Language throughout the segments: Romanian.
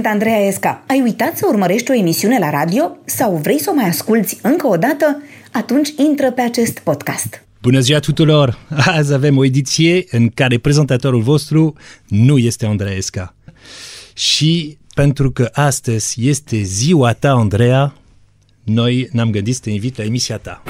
Sunt Andreea Esca. Ai uitat să urmărești o emisiune la radio sau vrei să o mai asculți încă o dată? Atunci intră pe acest podcast. Bună ziua tuturor! Azi avem o ediție în care prezentatorul vostru nu este Andreea Esca. Și pentru că astăzi este ziua ta, Andreea, noi ne-am gândit să te invit la emisia ta.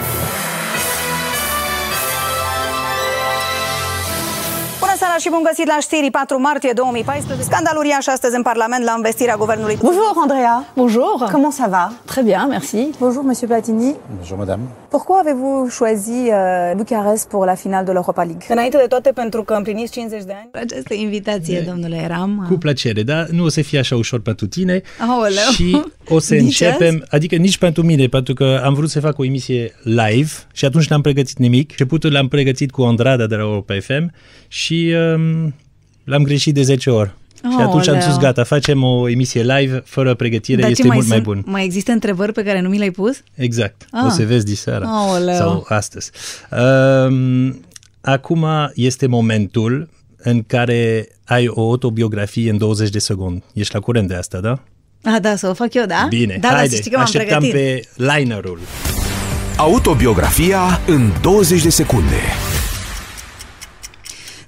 Și bun găsit la știri 4 martie 2014. Scandal uriaș astăzi în Parlament la investirea guvernului. Bonjour Andrea. Bonjour. Comment ça va? Très bien, merci. Bonjour Monsieur Platini. Bonjour Madame. Pourquoi avez-vous choisi euh, Bucarest pour la finale de l'Europa League? Înainte de toate pentru că împliniți 50 de ani. Această invitație, e, domnule Ram. Cu plăcere, dar nu o să fie așa ușor pentru tine. Aoleu. Și o să nici începem, azi? adică nici pentru mine, pentru că am vrut să fac o emisie live și atunci n-am pregătit nimic. Începutul l-am pregătit cu Andrada de la Europa FM și um, L-am greșit de 10 ori. Oh, și atunci am spus, gata, facem o emisie live, fără pregătire, Dar este mult mai bun. Mai există întrebări pe care nu mi le-ai pus? Exact. Ah. O să vezi diseara oh, sau astăzi. Um, acum este momentul în care ai o autobiografie în 20 de secunde. Ești la curent de asta, da? Ah, da, să o fac eu, da? Bine, da, haide, da, știi că așteptăm pregătit. pe linerul. Autobiografia în 20 de secunde.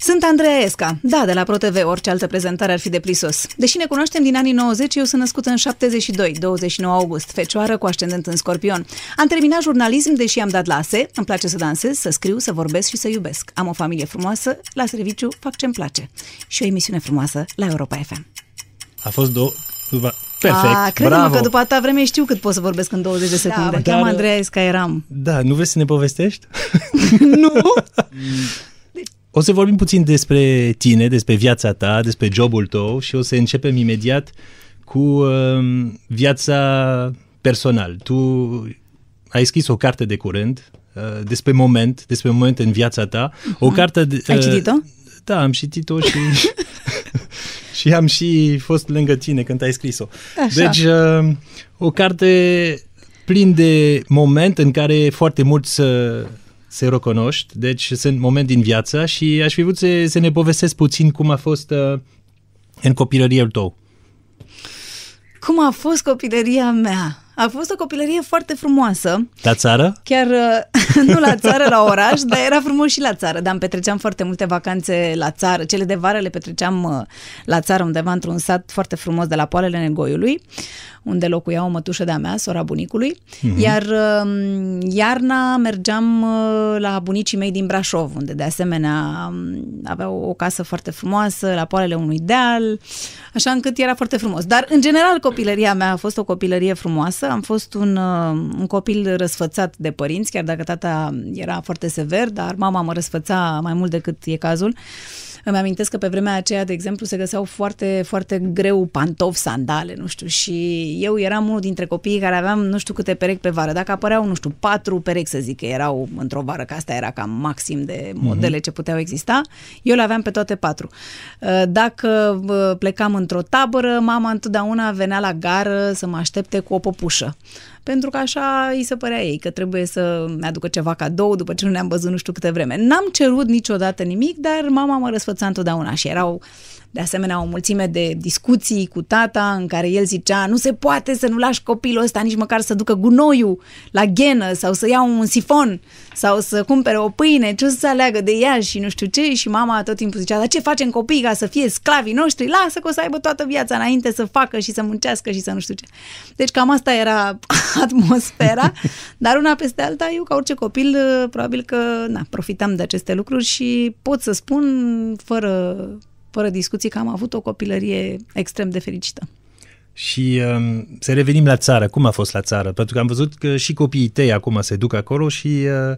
Sunt Andreea Esca. Da, de la ProTV, orice altă prezentare ar fi de plisos. Deși ne cunoaștem din anii 90, eu sunt născută în 72, 29 august, fecioară cu ascendent în scorpion. Am terminat jurnalism, deși am dat lase, îmi place să dansez, să scriu, să vorbesc și să iubesc. Am o familie frumoasă, la serviciu fac ce-mi place. Și o emisiune frumoasă la Europa FM. A fost două... Perfect, A, crede-mă că după atâta vreme știu cât pot să vorbesc în 20 de secunde. Da, Cheamă Andreea Esca eram. Da, nu vrei să ne povestești? nu! O să vorbim puțin despre tine, despre viața ta, despre jobul tău și o să începem imediat cu uh, viața personal. Tu ai scris o carte de curând uh, despre moment, despre moment în viața ta. Uh-huh. O carte de, uh, Ai citit-o? Da, am citit-o și și am și fost lângă tine când ai scris-o. Așa. Deci, uh, o carte plin de moment în care foarte mulți uh, se recunoști, deci sunt moment din viață și aș fi vrut să, să ne povestesc puțin cum a fost uh, în copilăria tău. Cum a fost copilăria mea? A fost o copilărie foarte frumoasă. La țară? Chiar, uh, nu la țară, la oraș, dar era frumos și la țară. Dar îmi petreceam foarte multe vacanțe la țară. Cele de vară le petreceam uh, la țară, undeva într-un sat foarte frumos de la Poalele Negoiului unde locuia o mătușă de-a mea, sora bunicului, uh-huh. iar uh, iarna mergeam uh, la bunicii mei din Brașov, unde de asemenea um, aveau o casă foarte frumoasă, la poalele unui deal, așa încât era foarte frumos. Dar, în general, copilăria mea a fost o copilărie frumoasă, am fost un, uh, un copil răsfățat de părinți, chiar dacă tata era foarte sever, dar mama mă răsfăța mai mult decât e cazul. Uh, îmi amintesc că pe vremea aceea, de exemplu, se găseau foarte, foarte greu pantofi, sandale, nu știu, și eu eram unul dintre copiii care aveam nu știu câte perechi pe vară. Dacă apăreau, nu știu, patru perechi, să zic, că erau într-o vară, că asta era cam maxim de modele uh-huh. ce puteau exista, eu le aveam pe toate patru. Uh, dacă uh, plecam într-o tabără, mama întotdeauna venea la gară să mă aștepte cu o popușă pentru că așa îi se părea ei, că trebuie să-mi aducă ceva cadou după ce nu ne-am văzut nu știu câte vreme. N-am cerut niciodată nimic, dar mama mă răsfăța întotdeauna și erau de asemenea o mulțime de discuții cu tata în care el zicea nu se poate să nu lași copilul ăsta nici măcar să ducă gunoiul la ghenă sau să ia un sifon sau să cumpere o pâine, ce să aleagă de ea și nu știu ce și mama tot timpul zicea, dar ce facem copii ca să fie sclavii noștri? Lasă că o să aibă toată viața înainte să facă și să muncească și să nu știu ce. Deci cam asta era atmosfera, dar una peste alta, eu ca orice copil, probabil că na, profitam de aceste lucruri și pot să spun fără fără discuții că am avut o copilărie extrem de fericită. Și um, să revenim la țară. Cum a fost la țară? Pentru că am văzut că și copiii tăi acum se duc acolo și uh,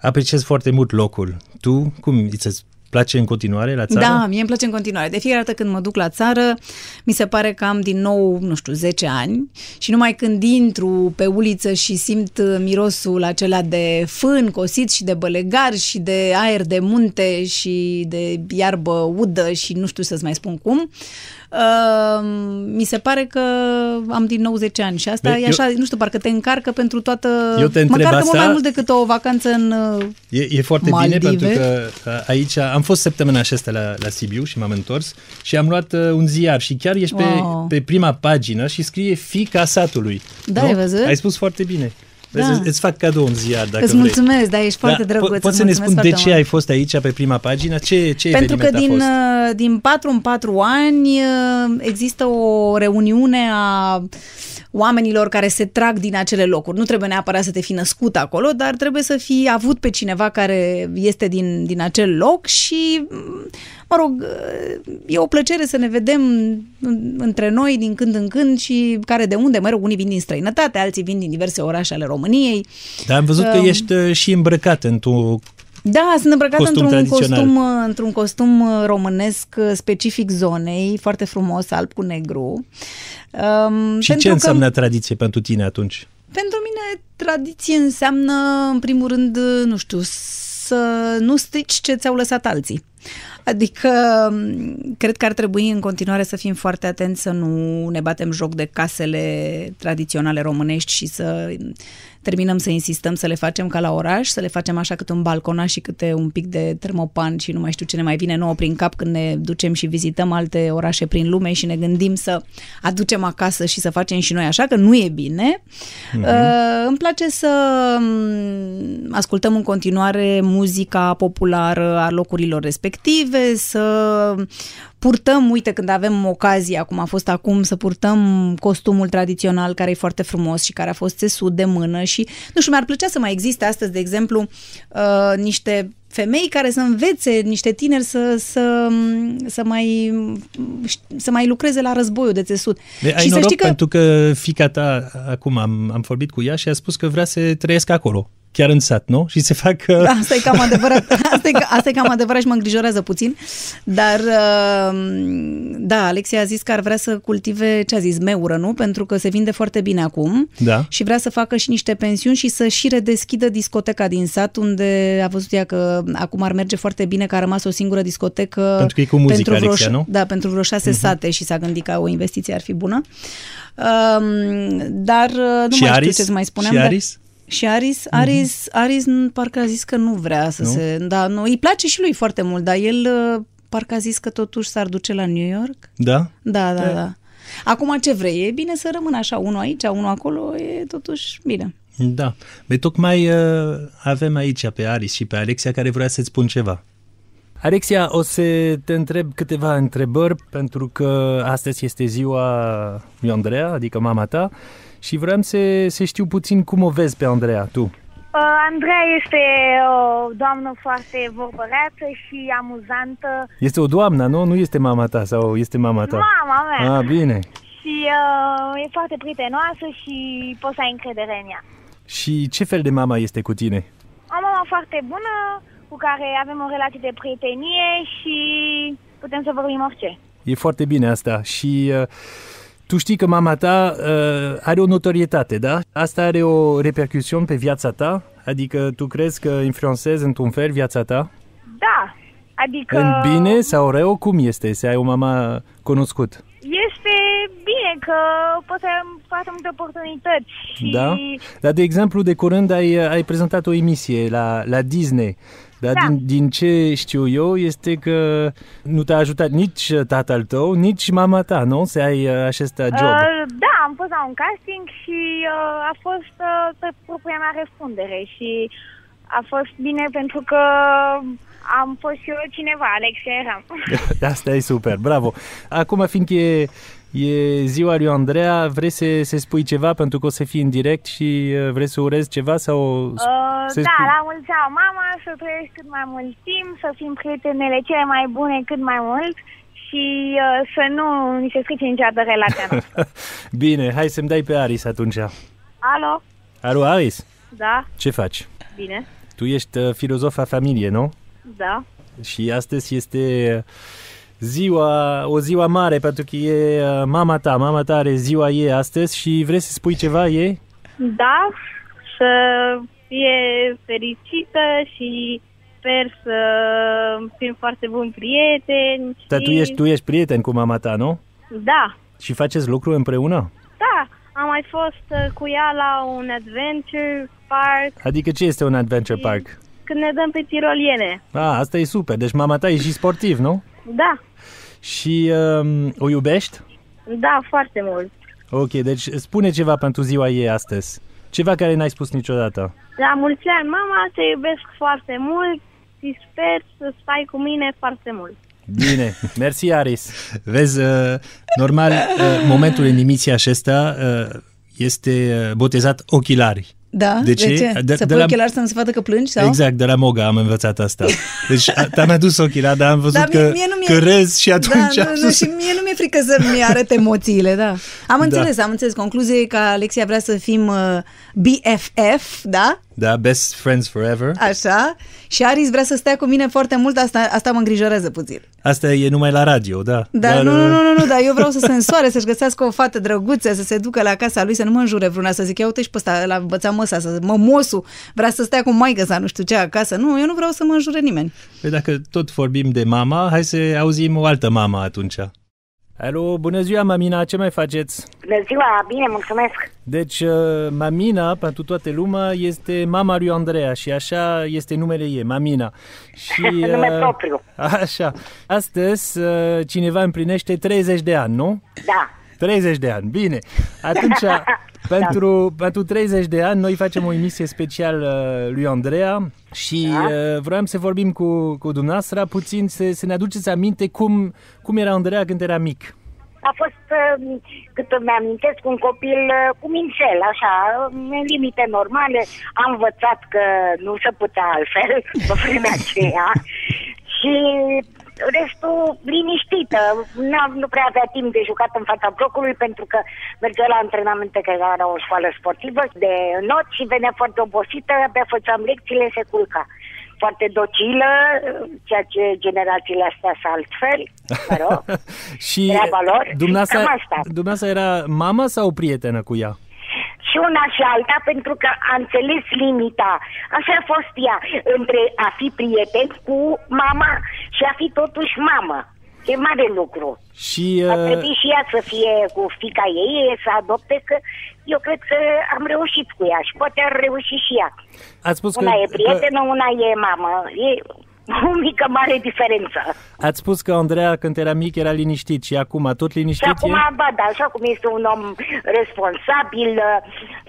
apreciez foarte mult locul. Tu, cum îți place în continuare la țară? Da, mie îmi place în continuare. De fiecare dată când mă duc la țară, mi se pare că am din nou, nu știu, 10 ani și numai când intru pe uliță și simt mirosul acela de fân cosit și de bălegar și de aer de munte și de iarbă udă și nu știu să-ți mai spun cum, Uh, mi se pare că am din nou 10 ani și asta Be, e așa, eu, nu știu, parcă te încarcă pentru toată... Eu te întreb mă asta, mult mai mult decât o vacanță în E, e foarte Maldive. bine pentru că aici am, fost săptămâna aceasta la, la Sibiu și m-am întors și am luat uh, un ziar și chiar ești pe, Wow. pe prima pagină și scrie fica satului. Da, nu? ai văzut? Ai spus foarte bine. Vezi, Da. îți- Îți fac cadou un ziar dacă Îți vrei. mulțumesc, da, ești foarte drăguț, po- îți Poți să ne mulțumesc spun de foarte ce mult. ai fost aici pe prima pagină? Ce, ce Pentru că eveniment din, a fost? uh, din 4 în 4 ani uh, există o reuniune a oamenilor care se trag din acele locuri. Nu trebuie neapărat să te fi născut acolo, dar trebuie să fi avut pe cineva care este din, din acel loc și, mm, mă rog, uh, e o plăcere să ne vedem în- între noi din când în când și care de unde, mă rog, unii vin din străinătate, alții vin din diverse orașe ale României. Dar am văzut că um, ești uh, și îmbrăcat într-o... Da, sunt îmbrăcată Costum într-un tradițional. costum, uh, într-un costum uh, românesc uh, specific zonei, foarte frumos, alb cu negru. Um, Și pentru ce că înseamnă tradiție pentru tine atunci? Pentru mine tradiție înseamnă, în primul rând, uh, nu știu, să nu strici ce ți-au lăsat alții. Adică, m, cred că ar trebui în continuare să fim foarte atenți să nu ne batem joc de casele tradiționale românești și să terminăm să insistăm să le facem ca la oraș, să le facem așa câte un balconaș și câte un pic de termopan și nu mai știu ce ne mai vine nouă prin cap când ne ducem și vizităm alte orașe prin lume și ne gândim să aducem acasă și să facem și noi așa, că nu e bine. Uh, îmi place să mm, ascultăm în continuare muzica populară a locurilor respective, să purtăm, uite, când avem ocazia, cum a fost acum, să purtăm costumul tradițional care e foarte frumos și care a fost țesut de mână și, nu știu, mi-ar plăcea să mai existe astăzi, de exemplu, uh, niște femei care să învețe niște tineri să, să, să, mai, să mai lucreze la războiul de țesut. De, ai și să noroc știi că pentru că fica ta, acum am, am vorbit cu ea și a spus că vrea să trăiesc acolo, chiar în sat, nu? Și să fac... uh, Da, Asta e cam adevărat. Asta e, ca- asta e cam adevărat și mă îngrijorează puțin. Dar uh, da, Alexia a zis că ar vrea să cultive, ce a zis, meură, nu? Pentru că se vinde foarte bine acum. Da. Și vrea să facă și niște pensiuni și să și redeschidă discoteca din sat, unde a văzut ea că acum ar merge foarte bine, că a rămas o singură discotecă. Pentru că e cu muzică, pentru vreo, Alexia, nu? Da, pentru vreo șase uh-huh. sate și s-a gândit că o investiție ar fi bună. Um, dar uh, nu și mai Aris? știu ce să mai spuneam. Și dar- Aris? Și Aris, Aris, Aris n- parcă a zis că nu vrea să Nu? se... Da, nu, îi place și lui foarte mult, dar el uh, parcă a zis că totuși s-ar duce la New York. Da? Da, da, da. Acum ce vrei? E bine să rămână așa, unul aici, unul acolo, e totuși bine. Da. Pe tocmai uh, avem aici pe Aris și pe Alexia care vrea să-ți spun ceva. Alexia, o să te întreb câteva întrebări pentru că astăzi este ziua lui Andreea, adică mama ta, și vreau să, să știu puțin cum o vezi pe Andreea, tu. Uh, Andreea este o doamnă foarte vorbăreață și amuzantă. Este o doamnă, nu? Nu este mama ta sau este mama ta? Mama mea. Ah, bine. Și uh, e foarte prietenoasă și poți să ai încredere în ea. Și ce fel de mama este cu tine? O mamă foarte bună, cu care avem o relație de prietenie și putem să vorbim orice. E foarte bine asta și uh, tu știi că mama ta uh, are o notorietate, da? Asta are o repercusiune pe viața ta? Adică tu crezi că influențezi într-un fel viața ta? Da, adică În bine sau rău? Cum este să ai o mama cunoscut? este bine că poți să ai foarte multe oportunități. Și Da? Dar, de exemplu, de curând ai, ai prezentat o emisie la, la Disney. Dar Da. din, din ce știu eu este că nu te-a ajutat nici tatăl tău, nici mama ta, nu? Să ai uh, acest job. Uh, da, am fost la un casting și uh, a fost uh, pe propria mea răspundere și a fost bine pentru că am fost și eu cineva, Alexia eram. Asta e super, bravo. Acum, fiindcă e, e ziua lui Andreea, vrei să, să spui ceva pentru că o să fii în direct și uh, vrei să urezi ceva sau... Uh, să da, spui- la mulți ani, mama, să trăiești cât mai mult timp, să fim prietenele cele mai bune cât mai mult și uh, să nu ni se strice niciodată relația noastră. Bine, hai să-mi dai pe Aris atunci. Alo? Alo, Aris, Da, ce faci? bine, Tu ești uh, filozofa familie, nu? Da. Și astăzi este ziua, o ziua mare pentru că e uh, mama ta, mama ta are ziua ei astăzi și vrei să spui ceva ei? Da, să fie fericită și sper să fim foarte buni prieteni. Dar tu și- ești, tu ești prieten cu mama ta, nu? Da, Și faceți lucru împreună? da. Am mai fost uh, cu ea la un adventure park. Adică ce este un adventure park? Când ne dăm pe tiroliene. A, asta e super. Deci mama ta e și sportiv, nu? Da, Și um, o iubești? da, foarte mult. Ok, deci spune ceva pentru ziua ei astăzi. Ceva care n-ai spus niciodată. La mulți ani, mama, te iubesc foarte mult și sper să stai cu mine foarte mult. Bine, mersi Aris. Vezi, uh, normal, uh, momentul în emisia acesta uh, este uh, botezat ochelari. Da? De ce? ce? De- să de pui la- ochelari să nu se vadă că plângi? Sau? Exact, de la Moga am învățat asta. Deci a- te-am adus ochelari, dar am văzut Dar mie- că, mie nu mi-e- că râzi și atunci da, am nu, nu, spus- și mie nu mi-e frică să-mi arăt emoțiile, da. Am înțeles, am înțeles. Concluzia e că Alexia vrea să fim uh, BFF, da? Da, best friends forever. Așa. Și Aris vrea să stea cu mine foarte mult, asta, asta mă îngrijorează puțin. Asta e numai la radio, da. Dar Dar, nu, nu, uh, nu, nu, nu, dar eu vreau să se însoare, să-și găsească o fată drăguță, să se ducă la casa lui, să nu mă înjure vreuna, să zic, ia uite și pe ăsta, la învăța măsa, să mămosul, vrea să stea cu maică sau nu știu ce acasă. Nu, eu nu vreau să mă înjure nimeni. Păi dacă tot vorbim de mama, hai să auzim o altă mama atunci. Alo, bună ziua, Mamina, ce mai faceți? Bună ziua, bine, mulțumesc. Deci, uh, Mamina, pentru toată lumea, este mama lui Andreea și așa este numele ei, Mamina. Și, Nume uh, propriu. Așa. Astăzi, uh, cineva împlinește 30 de ani, nu? Da. 30 de ani, bine. Atunci, pentru, pentru 30 de ani, noi facem o emisie specială lui Andreea și Da. uh, vroiam să vorbim cu, cu dumneavoastră puțin, să, să ne aduceți aminte cum, cum era Andreea când era mic. A fost, uh, cât îmi amintesc, un copil uh, cu mințel, așa, în limite normale. Am învățat că nu se putea altfel pe vremea aceea și restul liniștită. N-am, nu prea avea timp de jucat în fața blocului pentru că mergea la antrenamente că era o școală sportivă de not și venea foarte obosită, abia făceam lecțiile, se culca. Foarte docilă, ceea ce generațiile astea sunt altfel, mă rog. și Treaba lor. dumneavoastră, Cam asta. dumneavoastră era mama sau prietenă cu ea? și una și alta pentru că a înțeles limita. Așa a fost ea, între a fi prieten cu mama și a fi totuși mamă. E mare lucru. Și Ar uh, trebui și ea să fie cu fica ei, să adopte, că eu cred că am reușit cu ea și poate ar reuși și ea. ați spus Una că, e prietenă, una e mamă. E o mică mare diferență. că ați spus că Andreea când era mic era liniștit și acum tot Și liniștit acum, e? ba, da, așa cum este un om responsabil,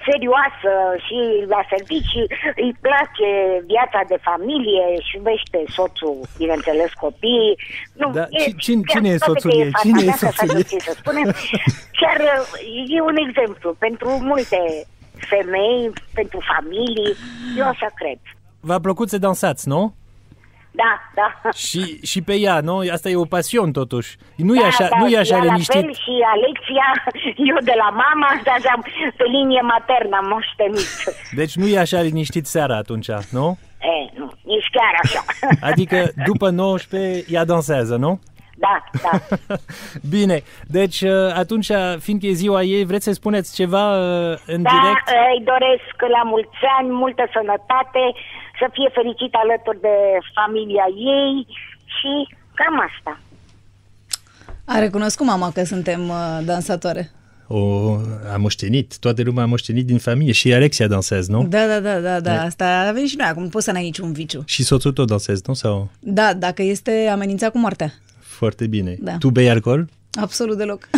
serioasă și la servicii, îi place viața de familie și iubește soțul, bineînțeles, copiii. Nu, Da, ci- cine- cine e toate soțul că ei? fata Cine e mea, că soțul să ei? știu ce să spunem. Chiar e un exemplu pentru multe femei, pentru familii, eu așa cred. V-a plăcut să dansați, nu? Da, da. Și, și pe ea, nu? Asta e o pasion totuși. Nu e da, așa, da, nu e așa ea la liniștit. fel și Alexia, eu de la mama, dar am pe linie maternă am moștenit. Deci nu e așa liniștit seara atunci, nu? E, nu, nici chiar așa. Adică după 19 ea dansează, nu? Da, da. Bine, deci uh, atunci, fiindcă e ziua ei, vreți să spuneți ceva uh, în Da, direct? îi doresc la mulți ani, multă sănătate, să fie fericit alături de familia ei și cam asta. A recunoscut mama că suntem uh, dansatoare. O, a moștenit, toată lumea a moștenit din familie și Alexia dansează, nu? Da, da, da, da, da. Asta avem și noi acum. Nu poți să n-ai niciun viciu. Și soțul tot dansează, nu? Sau Da, dacă este amenințat cu moartea. foarte bine. Da. Tu bei alcool? Absolut deloc.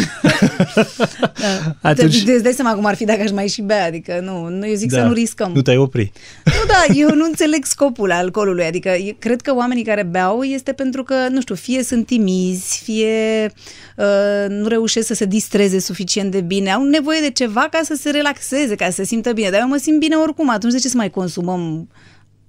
da. Atunci- Te, îți dai seama cum ar fi dacă aș mai și bea, adică nu, nu eu zic să nu riscăm. Nu te-ai opri. Nu, da, eu nu înțeleg scopul alcoolului, adică eu cred că oamenii care beau este pentru că, nu știu, fie sunt timizi, fie uh, nu reușesc să se distreze suficient de bine, au nevoie de ceva ca să se relaxeze, ca să se simtă bine, dar eu mă simt bine oricum, atunci de ce să mai consumăm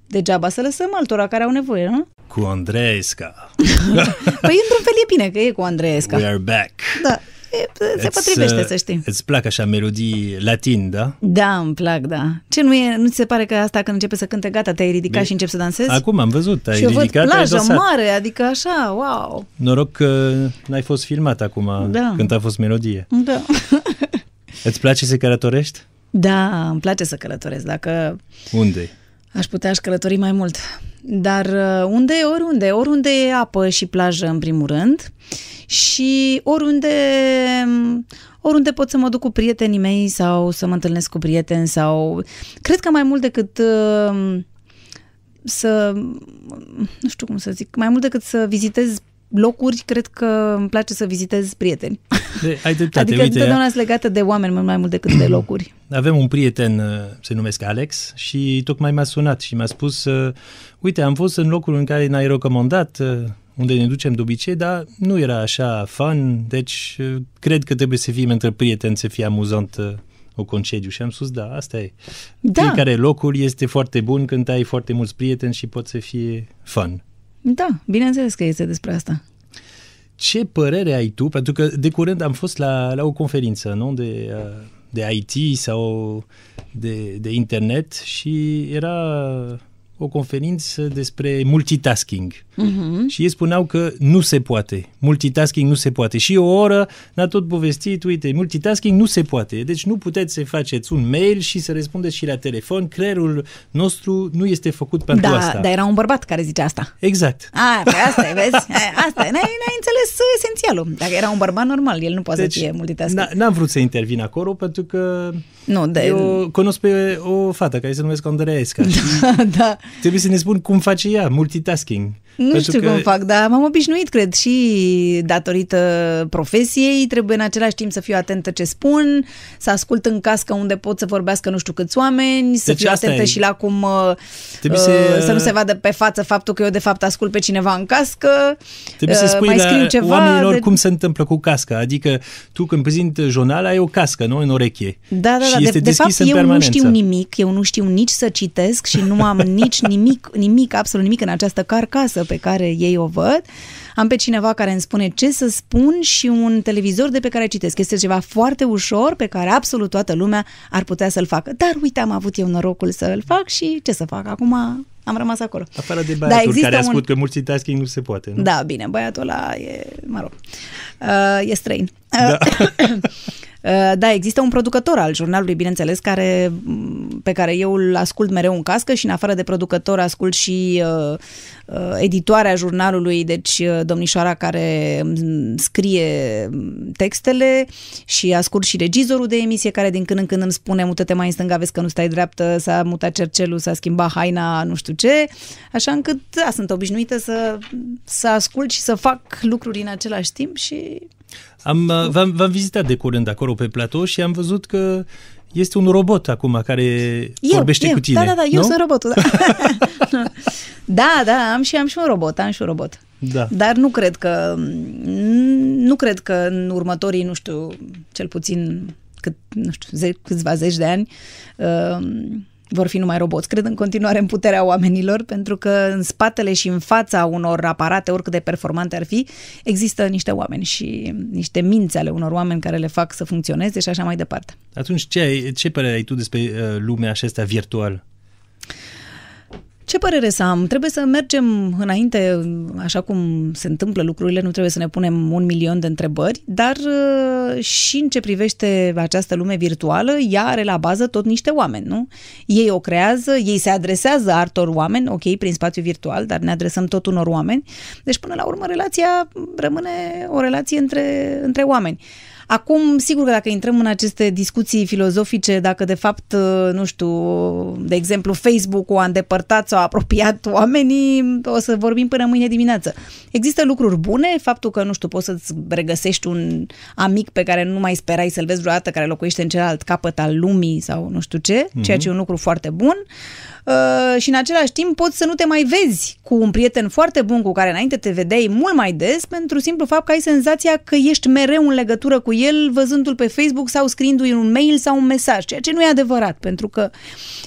degeaba, să lăsăm altora care au nevoie, nu? Cu Andreesca. Păi într-un fel e bine că e cu Andreesca. We are back. Da, e, se Îți, potrivește, uh, să știi. Îți plac așa melodii latin, da? Da, îmi plac, da. Ce nu e, nu ți se pare că asta când începe să cânte, gata, te-ai ridicat Bine. și începi să dansezi? Acum am văzut, ai și eu văd ridicat, ai plajă dansat. mare, adică așa, wow. Noroc că n-ai fost filmat acum Da. când a fost melodie. Da. Îți place să călătorești? Da, îmi place să călătoresc. Dacă Unde? Aș putea, aș călători mai mult. Dar uh, unde, oriunde, oriunde e apă și plajă, în primul rând, și oriunde, oriunde pot să mă duc cu prietenii mei sau să mă întâlnesc cu prieteni sau... Cred că mai mult decât uh, să, nu știu cum să zic, mai mult decât să vizitez locuri, cred că îmi place să vizitez prieteni. De, ai dreptate, adică uite, întotdeauna sunt legată de oameni mult mai mult decât de locuri. Avem un prieten, uh, se numesc Alex, și tocmai m-a sunat și mi-a spus, uh, uite, am fost în locul în care ne-ai recomandat, uh, unde ne ducem de obicei, dar nu era așa fun, deci uh, cred că trebuie să fim între prieteni, să fie amuzant uh, o concediu. Și am spus, da, asta e. Da. Fiecare locul este foarte bun când ai foarte mulți prieteni și pot să fie fun. Da, bineînțeles că este despre asta. Ce părere ai tu? Pentru că de curând am fost la, la o conferință nu? De, uh, de IT sau de, de internet și era o conferință despre multitasking. Uh-huh. Și ei spuneau că nu se poate. Multitasking nu se poate. Și o oră ne-a tot povestit, uite, multitasking nu se poate. Deci nu puteți să faceți un mail și să răspundeți și la telefon. Creierul nostru nu este făcut pentru da, asta. dar era un bărbat care zicea asta. Exact. A, pe asta e, vezi? A, Asta e, n-ai, n-ai înțeles esențialul. Dacă era un bărbat normal, el nu poate Deci, să fie multitasking. n- n-am vrut să intervin acolo pentru că Nu, de... eu cunosc pe o fată care se numește Andreesca și da. Trebuie să ne spun cum face ea multitasking. Nu Pentru știu că- cum fac, dar m-am obișnuit, cred, și datorită profesiei. Trebuie în același timp să fiu atentă ce spun, să ascult în cască unde pot să vorbească nu știu câți oameni, să Deci fiu asta atentă e. și la cum uh, Trebuie uh, să- să nu se vadă pe față faptul că eu de fapt ascult pe cineva în cască. Trebuie să uh, spui mai la scriu ceva, oamenilor de- cum se întâmplă cu casca. Adică tu când prezinti jurnal ai o cască, nu? În oreche. Da, da, și da. este De, de fapt, deschisă în eu nu permanență. știu nimic, eu nu știu nici să citesc și nu am nici nimic, nimic, absolut nimic în această carcasă pe care ei o văd. Am pe cineva care îmi spune ce să spun și un televizor de pe care citesc. Este ceva foarte ușor pe care absolut toată lumea ar putea să-l facă. Dar uite, am avut eu norocul să-l fac și ce să fac? Acum am rămas acolo. Afară de Da, băiatul există care a un- spus că multitasking nu se poate. Nu? Da, bine, băiatul ăla e, mă rog, uh, e străin. Da. Uh, Da, există un producător al jurnalului, bineînțeles, care, m, pe care eu îl ascult mereu în cască și în afară de producător ascult și uh, uh, editoarea jurnalului, deci uh, domnișoara care îmi scrie textele și ascult și regizorul de emisie care din când în când îmi spune mută-te mai în stânga, vezi că nu stai dreaptă, s-a mutat cercelul, s-a schimbat haina, nu știu ce, așa încât, da, sunt obișnuită să, să ascult și să fac lucruri în același timp și Am, uh, v-am, v-am vizitat de curând acolo pe platou și am văzut că este un robot acum care Eu, vorbește eu, cu tine. Da, da, da, eu nu? sunt robotul. Da. da, da, am și am și un robot, am și un robot. Da. Dar nu cred că nu cred că în următorii, nu știu, cel puțin cât, nu știu, ze, câțiva zeci de ani uh, vor fi numai roboți. Cred în continuare în puterea oamenilor, pentru că în spatele și în fața unor aparate, oricât de performante ar fi, există niște oameni și niște minți ale unor oameni care le fac să funcționeze și așa mai departe. Atunci ce, ai, ce părere ai tu despre uh, lumea aceasta virtuală? Ce părere să am? Trebuie să mergem înainte, așa cum se întâmplă lucrurile, nu trebuie să ne punem un milion de întrebări, dar uh, și în ce privește această lume virtuală, ea are la bază tot niște oameni, nu? Ei o creează, ei se adresează altor oameni, ok, prin spațiu virtual, dar ne adresăm tot unor oameni. Deci, până la urmă, relația rămâne o relație între, între oameni. Acum, sigur că dacă intrăm în aceste discuții filozofice, dacă de fapt, nu știu, de exemplu, Facebook-ul a îndepărtat sau a apropiat oamenii, o să vorbim până mâine dimineață. Există lucruri bune, faptul că, nu știu, poți să-ți regăsești un amic pe care nu mai sperai să-l vezi vreodată, care locuiește în celălalt capăt al lumii sau nu știu ce, ceea ce e un lucru foarte bun. Uh, și în același timp poți să nu te mai vezi cu un prieten foarte bun cu care înainte te vedeai mult mai des pentru simplu fapt că ai senzația că ești mereu în legătură cu el văzându-l pe Facebook sau scriindu-i un mail sau un mesaj, ceea ce nu e adevărat, pentru că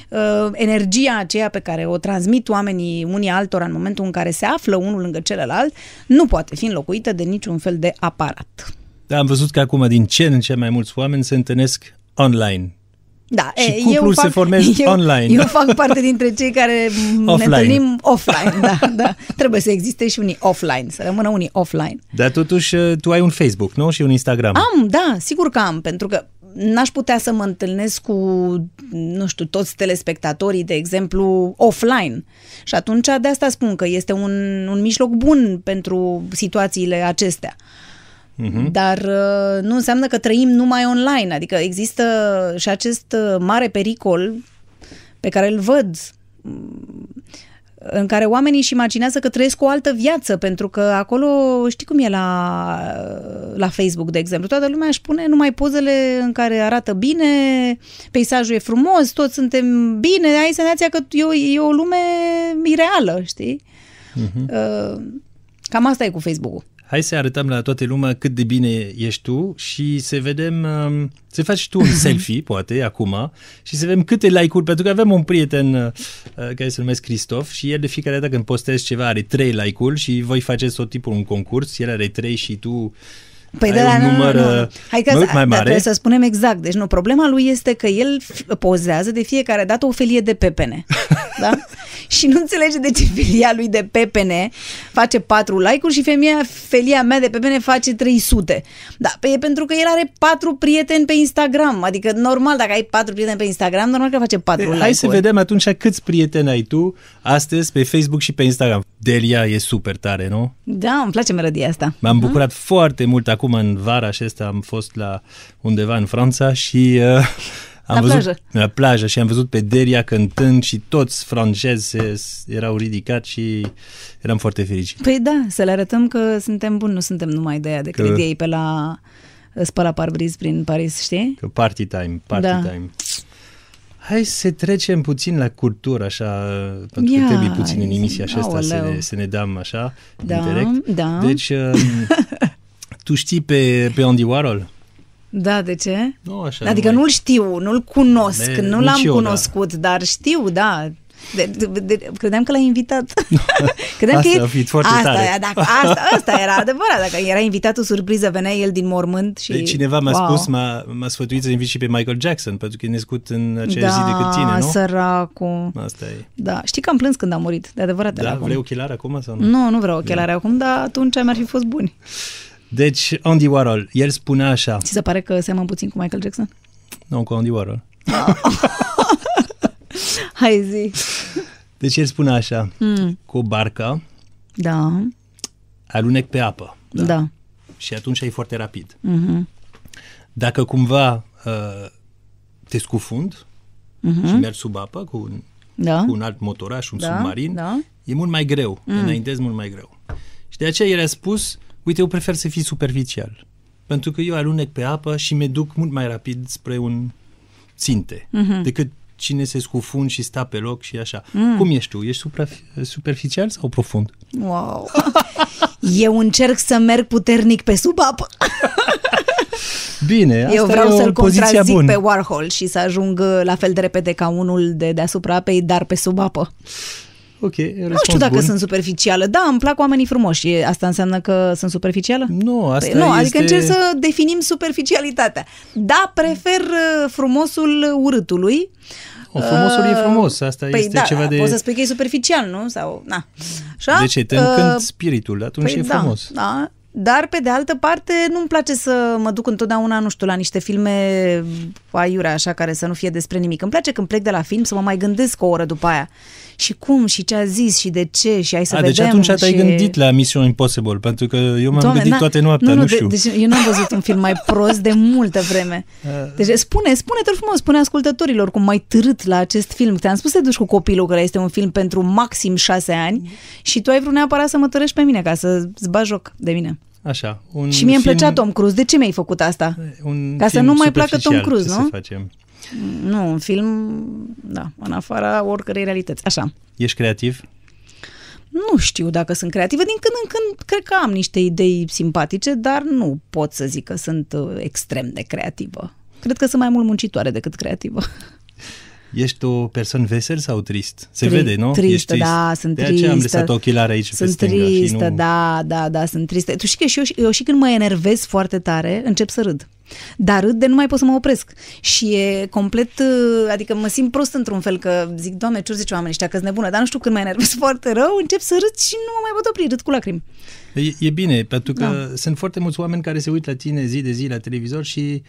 uh, energia aceea pe care o transmit oamenii unii altora în momentul în care se află unul lângă celălalt nu poate fi înlocuită de niciun fel de aparat. Da, am văzut că acum din ce în ce mai mulți oameni se întâlnesc online. Da, Și e, cuplul eu se fac, formezi eu, online. Eu fac parte dintre cei care ne Offline. întâlnim offline. Da, da. Trebuie să existe și unii offline, să rămână unii offline. Dar totuși uh, tu ai un Facebook, nu? Și un Instagram. Am, da, sigur că am, pentru că n-aș putea să mă întâlnesc cu, nu știu, toți telespectatorii, de exemplu, offline. Și atunci de asta spun că este un, un mijloc bun pentru situațiile acestea. Mhm. Dar uh, nu înseamnă că trăim numai online, adică există și acest uh, mare pericol pe care îl văd mm, în care oamenii își imaginează că trăiesc o altă viață, pentru că acolo, știi cum e la, la Facebook, de exemplu, toată lumea își pune numai pozele în care arată bine, peisajul e frumos, toți suntem bine, ai senzația că e o, e o lume ireală, știi? Uh-huh. Cam asta e cu Facebook-ul. Hai să arătăm la toată lumea cât de bine ești tu și să vedem, um, să faci tu un selfie, poate, acum, și să vedem câte like-uri, pentru că avem un prieten uh, care se numește Cristof și el de fiecare dată când postezi ceva are 3 like-uri și voi faceți tot tipul un concurs, el are 3 și tu Păi ai da, da, un nu, număr nu, nu. uh, Hai că mult să- mai da, mare. trebuie să spunem exact. Deci nu, problema lui este că el f- pozează de fiecare dată o felie de pepene. da? Și nu înțelege de ce felia lui de pepene face 4 like-uri și femeia, felia mea de pepene face 300. Da, pe, e pentru că el are 4 prieteni pe Instagram. Adică normal, dacă ai 4 prieteni pe Instagram, normal că face 4 like-uri. Hai să vedem atunci câți prieteni ai tu astăzi pe Facebook și pe Instagram. Delia e super tare, nu? Da, îmi place melodia asta. M-am bucurat foarte mult acum în vara acesta, am fost la undeva în Franța și uh, am La văzut plajă. la plajă și am văzut pe Delia cântând și toți francezi se- erau ridicați și eram foarte fericit. Păi da, să le arătăm că suntem buni, nu suntem numai de aia de Că- cred ei pe la spăla parbriz prin Paris, știi? Că party time, party Da. time. Hai să trecem puțin la cultură, așa, pentru Ia, că trebuie puțin în emisia zi, aceasta să aoleu. ne, să ne dăm așa, Da, indirect. da. Deci, um, tu știi pe, pe Andy Warhol? Da, de ce? Nu așa Adică numai. nu-l știu, nu-l cunosc, De- nu nici l-am eu, da. cunoscut, dar știu, da. De, de, de, credeam că l-ai invitat. credeam Asta că e- a fi foarte asta, tare. Dacă, asta, asta era adevărat. Dacă era invitatul surpriză, venea el din mormânt și... Deci cineva m-a wow. spus, m-a, m-a sfătuit să invit și pe Michael Jackson, pentru că e născut în aceeași da, zi decât tine, nu? săracul. Asta e. Da, știi că am plâns când a murit, de adevărat. Da, acum. vrei ochelari acum sau nu? Nu, nu vreau ochelari acum, dar atunci mi-ar fi fost buni. Deci, Andy Warhol, el spunea așa, Ți se pare că seamăn puțin cu Michael Jackson? nu cu Andy Warhol, Hai zi. deci el spunea așa, Mm. cu o barcă Da, alunec pe apă da. da. și atunci e foarte rapid. Mhm. Dacă cumva uh, te scufund Mhm. și mergi sub apă cu un, Da. cu un alt motoraș, un Da, submarin, da. e mult mai greu, mm. înaintezi mult mai greu. Și de aceea el a spus, uite, eu prefer să fii superficial, pentru că eu alunec pe apă și me duc mult mai rapid spre un ținte, mm-hmm. decât cine se scufund și sta pe loc și așa. Mm. Cum ești tu? Ești supra, superficial sau profund? Wow. Eu încerc să merg puternic pe sub apă. Bine, asta Eu vreau e o să-l poziție contrazic bună. pe Warhol și să ajung uh, la fel de repede ca unul de deasupra apei, dar pe sub apă. Ok, Nu știu dacă bun. sunt superficială. Da, îmi plac oamenii frumoși. E- Asta înseamnă că sunt superficială? Nu, asta Păi, nu, este... adică încerc să definim superficialitatea. Da, prefer uh, frumosul urâtului. O, frumosul e Uh, frumos, asta păi este da, ceva de... poți să spui că e superficial, nu? Sau, na. Așa? De ce? Te Uh, încânt spiritul, atunci Păi e da, frumos. Da, dar pe de altă parte nu-mi place să mă duc întotdeauna, nu știu, la niște filme aiurea așa care să nu fie despre nimic. Îmi place când plec de la film să mă mai gândesc o oră după aia. Și cum, și ce a zis, și de ce, și hai să A, vedem. deci atunci te-ai și... gândit la Mission Impossible, pentru că eu m-am Doamne, gândit na- toate noaptea, nu, nu, știu. De, deci eu nu am văzut un film mai prost de multă vreme. Deci spune, spune-te frumos, spune ascultătorilor cum mai târât la acest film. Te-am spus să te duci cu copilul, că este un film pentru maxim șase ani și tu ai vrut neapărat să mă tărești pe mine ca să-ți bagi joc de mine. Așa, un Și mie îmi film, plăcea Tom Cruise. De ce mi-ai făcut asta? un Ca să film nu mai placă Tom superficial, Cruise, ce nu? Să facem. Nu, un film, da, în afara oricărei realități. Așa. Ești creativ? Nu știu dacă sunt creativă, din când în când cred că am niște idei simpatice, dar nu pot să zic că sunt uh, extrem de creativă. Cred că sunt mai mult muncitoare decât creativă. Ești o persoană vesel sau trist? Se Tri- vede, nu? Tristă, Ești trist. da, sunt De aceea am tristă. lăsat ochelari aici Sunt pe stânga. tristă, și nu... da, da, da, sunt tristă. Tu știi că și eu, eu și când mă enervez foarte tare, încep să râd. Dar râd de nu mai pot să mă opresc. Și e complet, uh, adică mă simt prost într-un fel, că zic, doamne, ce zice oamenii ăștia, că nebună, dar nu știu când mă enervez foarte rău, încep să râd și nu mă mai pot opri, râd cu lacrimi. E, e bine, pentru că Da. sunt foarte mulți oameni care se uită la tine zi de zi la televizor și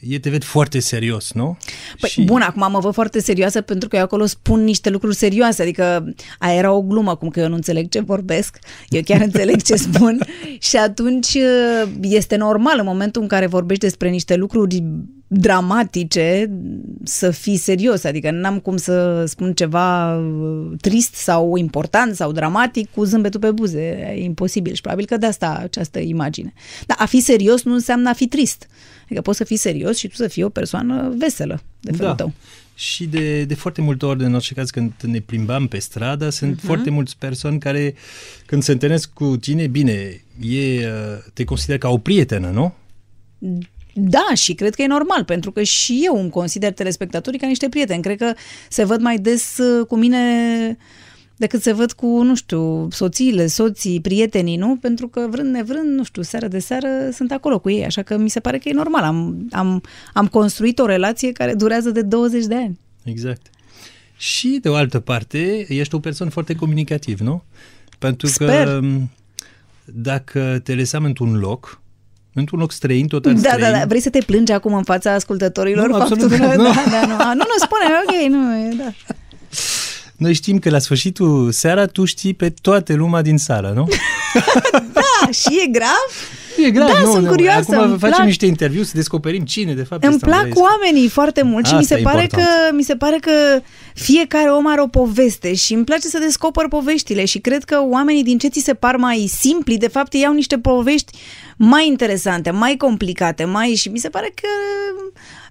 ei te ved foarte serios, nu? Păi, și... bun, acum mă văd foarte serioasă pentru că eu acolo spun niște lucruri serioase, adică aia era o glumă, cum că eu nu înțeleg ce vorbesc, eu chiar înțeleg ce spun și atunci uh, este normal în momentul în care vorbești despre niște lucruri dramatice să fii serios, adică n-am cum să spun ceva uh, trist sau important sau dramatic cu zâmbetul pe buze, e imposibil și probabil că de asta această imagine. Dar a fi serios nu înseamnă a fi trist. Adică poți să fii serios și tu să fii o persoană veselă de felul Da. tău. Și de, de foarte multe ori, în orice caz, când ne plimbam pe stradă, sunt Mhm. uh-huh. foarte mulți persoane care, când se întâlnesc cu tine, bine, e, uh, te consider ca o prietenă, nu? Da, și cred că e normal, pentru că și eu îmi consider telespectatorii ca niște prieteni. Cred că se văd mai des uh, cu mine decât se văd cu, nu știu, soțiile, soții, prietenii, nu? Pentru că vrând nevrând, nu știu, seară de seară sunt acolo cu ei, așa că mi se pare că e normal. Am, am, am construit o relație care durează de 20 de ani. Exact. Și, de o altă parte, ești o persoană foarte comunicativ, nu? Pentru Sper. că m, dacă te lăsam într-un loc, într-un loc străin, total Da, străin, da, da. Vrei să te plângi acum în fața ascultătorilor? Nu, absolut faptul că, deloc, nu. Da, da, nu. A, nu, nu, spune, ok, nu, e, da. noi știm că la sfârșitul seara tu știi pe toată lumea din sală, nu? Da, și e grav? E grav, Da, nu, sunt nu. curioasă, Acum îmi facem plac. niște interviu să descoperim cine, de fapt, Îmi este plac Andreescu. oamenii foarte mult și mi Asta se, e pare important. că, mi se pare că fiecare om are o poveste și îmi place să descoper poveștile și cred că oamenii din ce ți se par mai simpli, de fapt, ei au niște povești mai interesante, mai complicate, mai și mi se pare că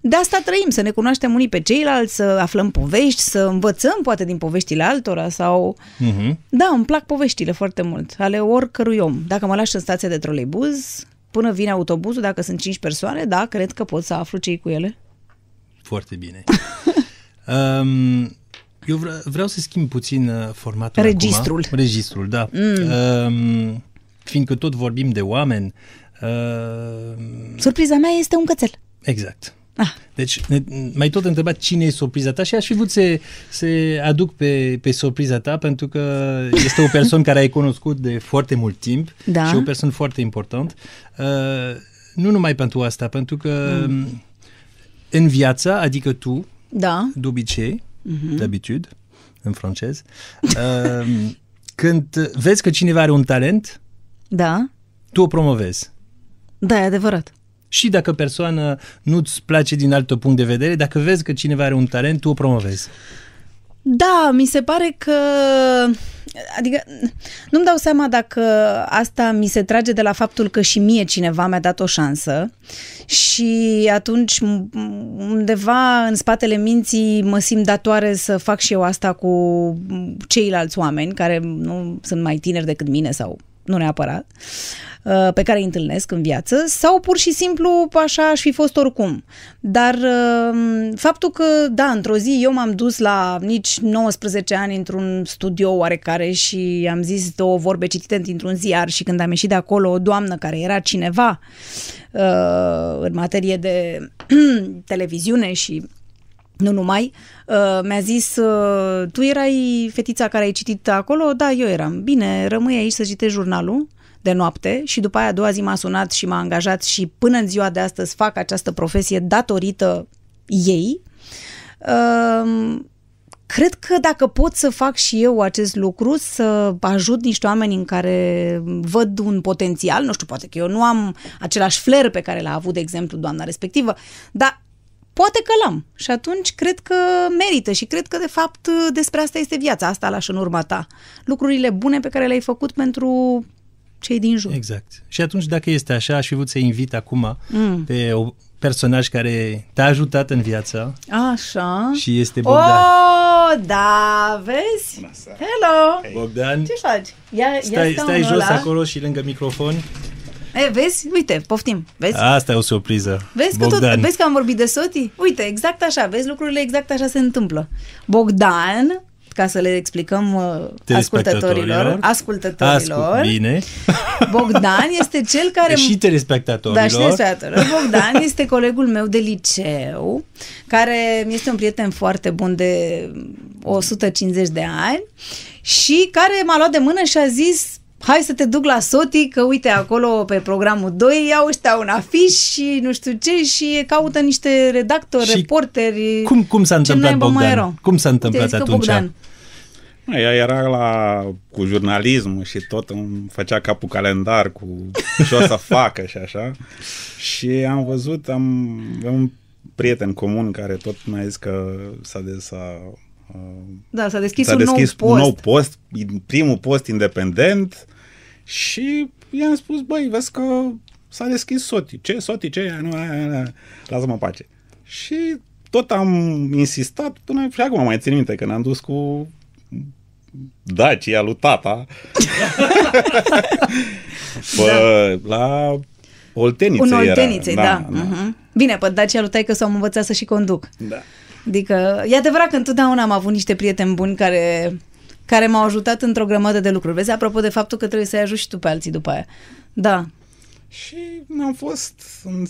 de asta trăim, să ne cunoaștem unii pe ceilalți, să aflăm povești, să învățăm poate din poveștile altora sau... Mhm. Da, îmi plac poveștile foarte mult, ale oricărui om. Dacă mă lași în stația de troleibuz, până vine autobuzul, dacă sunt cinci persoane, da, cred că pot să aflu ce cu ele. Foarte bine. um, eu vreau, vreau să schimb puțin uh, formatul Registrul. Acum. Registrul, da. Mm. Um, fiindcă tot vorbim de oameni. Uh, Surpriza mea este un cățel. exact. Ah. Deci, ne, mai tot întrebat cine e surpriza ta și aș fi vrut să, să aduc pe, pe surpriza ta pentru că este o persoană care ai cunoscut de foarte mult timp Da. și o persoană foarte important. Uh, nu numai pentru asta, pentru că mm. în viața, adică tu, Da. de obicei, mm-hmm. d'habitude, în francez, uh, când vezi că cineva are un talent, Da. tu o promovezi. Da, e adevărat. Și dacă persoana nu-ți place din alt punct de vedere, dacă vezi că cineva are un talent, tu o promovezi. Da, mi se pare că... Adică nu-mi dau seama dacă asta mi se trage de la faptul că și mie cineva mi-a dat o șansă și atunci m- undeva în spatele minții mă simt datoare să fac și eu asta cu ceilalți oameni care nu sunt mai tineri decât mine sau nu neapărat, uh, pe care îi întâlnesc în viață, sau pur și simplu așa aș fi fost oricum. Dar uh, faptul că, da, într-o zi eu m-am dus la nici 19 ani într-un studio oarecare și am zis două vorbe citite dintr-un ziar și când am ieșit de acolo o doamnă care era cineva uh, în materie de televiziune și nu numai, uh, mi-a zis, uh, tu erai fetița care ai citit acolo? Da, eu eram. Bine, rămâi aici să citești jurnalul de noapte și după aia a doua zi m-a sunat și m-a angajat și până în ziua de astăzi fac această profesie datorită ei. Uh, Cred că dacă pot să fac și eu acest lucru, să ajut niște oameni în care văd un potențial, nu știu, poate că eu nu am același flair pe care l-a avut, de exemplu, doamna respectivă, dar poate că l-am. Și atunci cred că merită și cred că, de fapt, despre asta este viața. Asta lași în urma ta. Lucrurile bune pe care le-ai făcut pentru cei din jur. Exact. Și atunci, dacă este așa, aș fi vrut să invit acum mm. pe o personaj care te-a ajutat în viață Așa. și este Bogdan. Oh, da, vezi? Hello! Bogdan, Ce faci? Ia, stai, ia stai jos ăla. acolo și lângă microfon. E, vezi? Uite, poftim. Vezi? Asta e o surpriză. Vezi că, tot, Bogdan. vezi că am vorbit de Soti? Uite, exact așa, vezi, lucrurile exact așa se întâmplă. Bogdan, ca să le explicăm uh, ascultătorilor, ascultătorilor, Ascult, bine. Bogdan este cel care... și telespectatorilor. Da, și telespectatorilor. Bogdan este colegul meu de liceu, care este un prieten foarte bun de 150 de ani și care m-a luat de mână și a zis hai să te duc la Soti, că uite acolo pe programul 2 iau ăștia un afiș și nu știu ce și caută niște redactori, Și reporteri. Cum, cum s-a Ce întâmplat naiba mai Bogdan? erau? Cum s-a întâmplat Uite, zic că atunci? Bogdan. Mă, Ea era la, cu jurnalismul și tot îmi făcea capul calendar cu ce o să facă și așa. Și am văzut, am, am prieten comun care tot mi-a zis că s-a, de, s-a uh, Da, s-a deschis, s-a un, deschis nou un post. nou post, primul post independent și i-am spus, băi, vezi că s-a deschis Soti. Ce Soti? Ce? Nu, aia, aia, aia. lasă-mă în pace. Și tot am insistat până și acum mai țin minte că ne-am dus cu Dacia lui tata Bă, la Oltenițe Un era. Oltenițe, da. da. Uh-huh. Bine, pe Dacia lui taică s-au învățat să și conduc. da. Adică, e adevărat că întotdeauna am avut niște prieteni buni care, care m-au ajutat într-o grămadă de lucruri. Vezi, apropo de faptul că trebuie să-i ajut și tu pe alții după aia. Da. Și am fost în,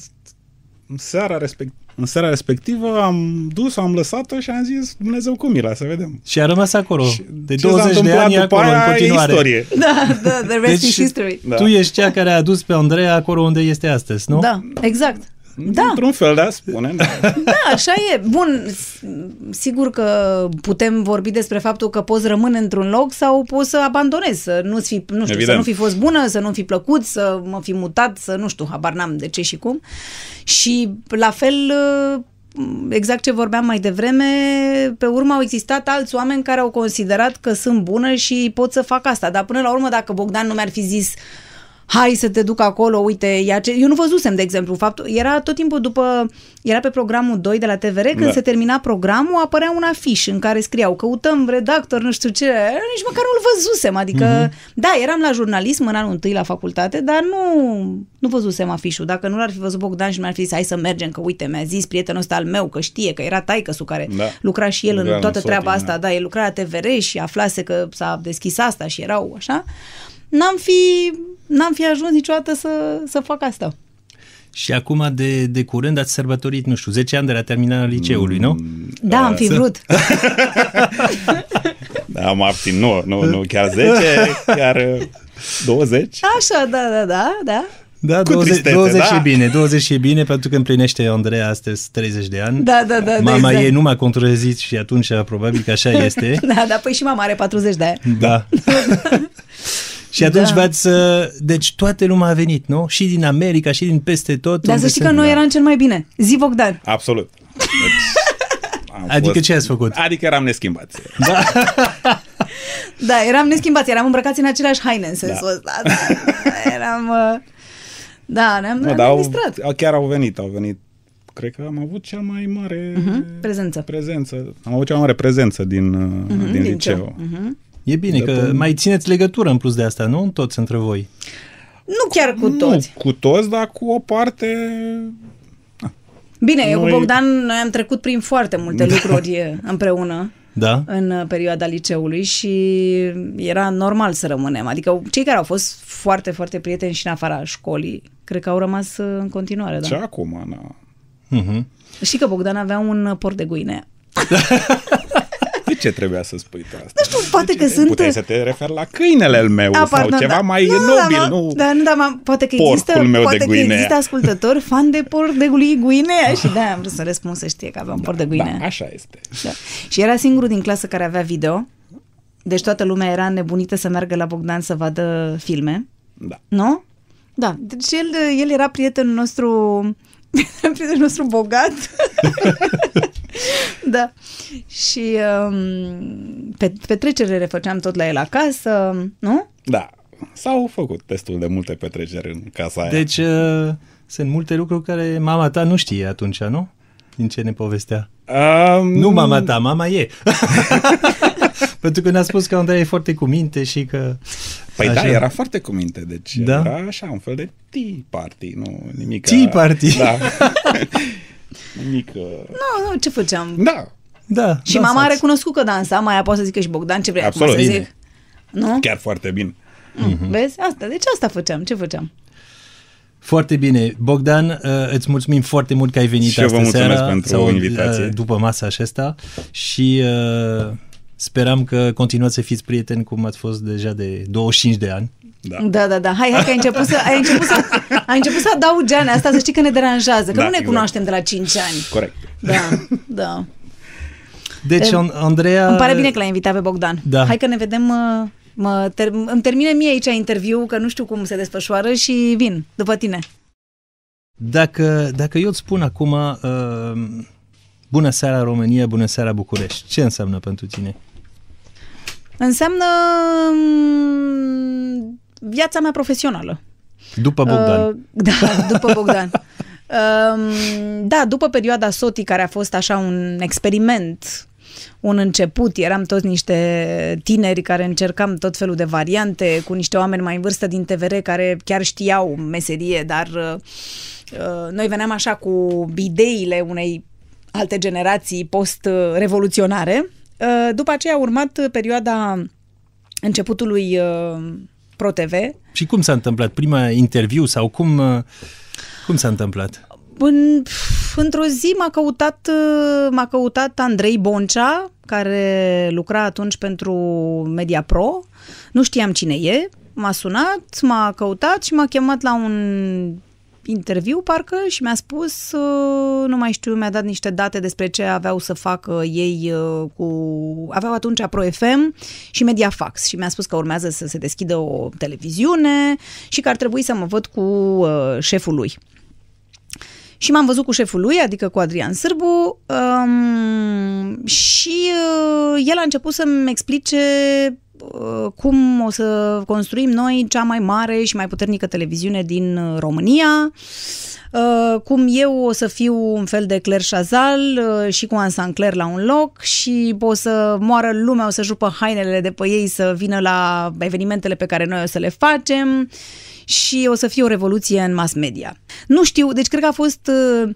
în seara respect, în seara respectivă am dus, am lăsat-o și am zis Dumnezeu cu mila, să vedem. Și a rămas acolo. De ce s-a 20 de întâmplat ani e după acolo, în aia e continuare. istorie. Da, da, the rest Deci is history. da. tu ești cea care a adus pe Andreea acolo unde este astăzi, nu? Da, exact. Da. Într-un fel, da, spune. Da. Da, așa e. Bun, s- sigur că putem vorbi despre faptul că poți rămâne într-un loc sau poți să abandonezi, să nu fi, nu știu, Evident. să nu fi fost bună, să nu fi plăcut, să mă fi mutat, să nu știu, habar n-am de ce și cum. Și la fel exact ce vorbeam mai devreme, pe urmă au existat alți oameni care au considerat că sunt bună și pot să fac asta. Dar până la urmă, dacă Bogdan nu mi-ar fi zis hai să te duc acolo, uite, ia ce... eu nu văzusem, de exemplu, faptul, era tot timpul după, era pe programul 2 de la TVR, când Da. se termina programul, apărea un afiș în care scriau, căutăm redactor, nu știu ce, nici măcar nu-l văzusem, adică, Mhm. da, eram la jurnalism în anul întâi la facultate, dar nu, nu văzusem afișul, dacă nu l-ar fi văzut Bogdan și mi-ar fi zis, hai să mergem, că uite, mi-a zis prietenul ăsta al meu, că știe, că era taică care Da. lucra și el Lucra în în toată Soti, treaba da. asta, da, el lucra la TVR și aflase că s-a deschis asta și erau așa, n-am fi, n-am fi ajuns niciodată să, să fac asta. Și acum de, de curând ați sărbătorit, nu știu, 10 ani de la terminarea liceului, nu? Da, am fi vrut. Da, am abțin, nu, nu, nu chiar 10, chiar uh, 20. Așa, da, da, da, da. Da, Cu 20, tristețe, 20 da? e bine, 20 e bine pentru că împlinește Andreea astăzi 30 de ani. Da, da, da, Mama exact. ei nu m-a contrazis și atunci probabil că așa este. Da, da, păi și mama are 40 de ani. Da. și atunci Da. da. v-ați... uh, Deci toată lumea a venit, nu? Și din America, și din peste tot. Dar să unde știi sunt. că noi eram cel mai bine. Zi Bogdan. Absolut. Deci, am Adică ce ați făcut? Adică eram neschimbați. Da, eram neschimbați, eram îmbrăcați în aceleași haine în sensul ăsta. Da, da, eram... uh, Da, ne-am, Nu, ne-am dar au, distrat. au- chiar au venit, au venit. Cred că am avut cea mai mare Mhm, prezență. prezență. Am avut cea mai mare prezență din, uh, din, din liceu. Mhm. E bine De că până- mai țineți legătură în plus de asta, nu? Toți între voi. Nu chiar cu toți. Nu cu toți, dar cu o parte... Bine, eu cu Noi- Bogdan noi am trecut prin foarte multe lucruri eh, împreună Da? în uh, perioada liceului și era normal să rămânem. Adică cei care au fost foarte, foarte prieteni și în afara școlii, cred că au rămas uh, în continuare, Și da. acum, na. Mhm. Și că Bogdan avea un uh, port de guine. De ce trebuia să spui tu asta? Nu știu, poate că sunt... Puteai să te referi la câinele al meu A, sau pardon, ceva da. mai nu, nobil, da, nu? Da, nu, da, ma, poate că porcul există, meu de poate că Guinea. există ascultători fan de porc de gui- Guinea și da, am vrut să răspund să știe că aveam porc de Guinea. Da, așa este. Da. Și era singurul din clasă care avea video. Deci toată lumea era nebunită să meargă la Bogdan să vadă filme. Da. Nu? Da. Deci el, el era prietenul nostru prietenul nostru bogat. da. Și um, pe, petrecerile făceam tot la el acasă, nu? Da. S-au făcut destul de multe petreceri în casa aia. Deci uh, sunt multe lucruri care mama ta nu știe atunci, nu? Din ce ne povestea. Um, Nu mama ta, mama e. Pentru că ne-a spus că Andrei e foarte cu minte și că... Păi Așa. da, era foarte cu minte, deci Da? era așa, un fel de tea party, nu nimic. Tea party. Da. nimic. uh, Nu, nu, ce făceam? Da, Și Da, dansați. mama a recunoscut că dansa, mai poate să zică și Bogdan ce vrei acum Absolut. să Bine. zic. Nu? chiar foarte bine. Mm, Vezi? Asta, deci asta făceam. Ce făceam? Foarte bine. Bogdan, uh, îți mulțumim foarte mult că ai venit Și eu vă astă mulțumesc seara, pentru sau, invitație. uh, după masa aceasta și uh, speram că continuați să fiți prieteni cum ați fost deja de 25 de ani. Da. Da, da, da. Hai, hai că ai început să, ai început să, ai început să adaugi ani asta, să știi că ne deranjează, că Da, nu ne exact. cunoaștem de la 5 ani. Corect. Da, da. Deci, Em, An- Andreea... Îmi pare bine că l-ai invitat pe Bogdan. Da. Hai că ne vedem, uh, mă, ter- îmi termine mie aici interviu, că nu știu cum se desfășoară și vin după tine. Dacă, dacă eu îți spun acum uh, Bună seara România, bună seara București, ce înseamnă pentru tine? Înseamnă mm, viața mea profesională. După Bogdan. Uh, da, după Bogdan. uh, da, după perioada SOTI, care a fost așa un experiment un început, eram toți niște tineri care încercam tot felul de variante, cu niște oameni mai în vârstă din TVR care chiar știau meserie, dar uh, uh, noi veneam așa cu ideile unei alte generații post-revoluționare. Uh, după aceea a urmat perioada începutului uh, ProTV. Și cum s-a întâmplat? Prima interviu sau cum, uh, cum s-a întâmplat? În, într-o zi m-a căutat, m-a căutat Andrei Boncea, care lucra atunci pentru Media Pro. Nu știam cine e, m-a sunat, m-a căutat și m-a chemat la un interviu, parcă, și mi-a spus, uh, nu mai știu, mi-a dat niște date despre ce aveau să facă ei uh, cu... Aveau atunci Pro FM și Mediafax și mi-a spus că urmează să se deschidă o televiziune și că ar trebui să mă văd cu uh, șeful lui. Și m-am văzut cu șeful lui, adică cu Adrian Sârbu, um, și uh, el a început să-mi explice uh, cum o să construim noi cea mai mare și mai puternică televiziune din uh, România, uh, cum eu o să fiu un fel de Claire Chazal uh, și cu Ansan Claire la un loc și o să moară lumea, o să jupă hainele de pe ei să vină la evenimentele pe care noi o să le facem și o să fie o revoluție în mass media. Nu știu, deci cred că a fost uh,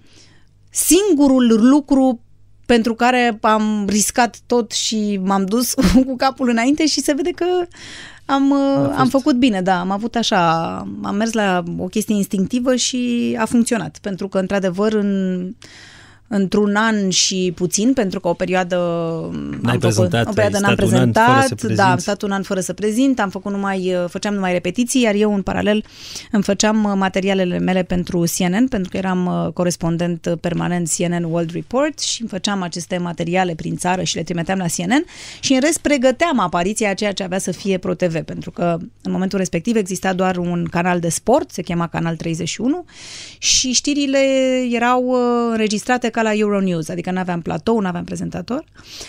singurul lucru pentru care am riscat tot și m-am dus cu capul înainte și se vede că am, uh, am făcut bine, da, am avut așa, am mers la o chestie instinctivă și a funcționat, pentru că într-adevăr în într-un an și puțin, pentru că o perioadă N-ai am prezentat, făcut, o perioadă n-am prezentat, da, am stat un an fără să prezint, am făcut numai, făceam numai repetiții, iar eu în paralel îmi făceam uh, materialele mele pentru CNN, pentru că eram uh, corespondent permanent CNN World Report și îmi făceam aceste materiale prin țară și le trimiteam la CNN și în rest pregăteam apariția a ceea ce avea să fie ProTV, pentru că în momentul respectiv exista doar un canal de sport, se chema Canal 31 și știrile erau uh, înregistrate ca la Euronews, adică nu aveam platou, nu aveam prezentator.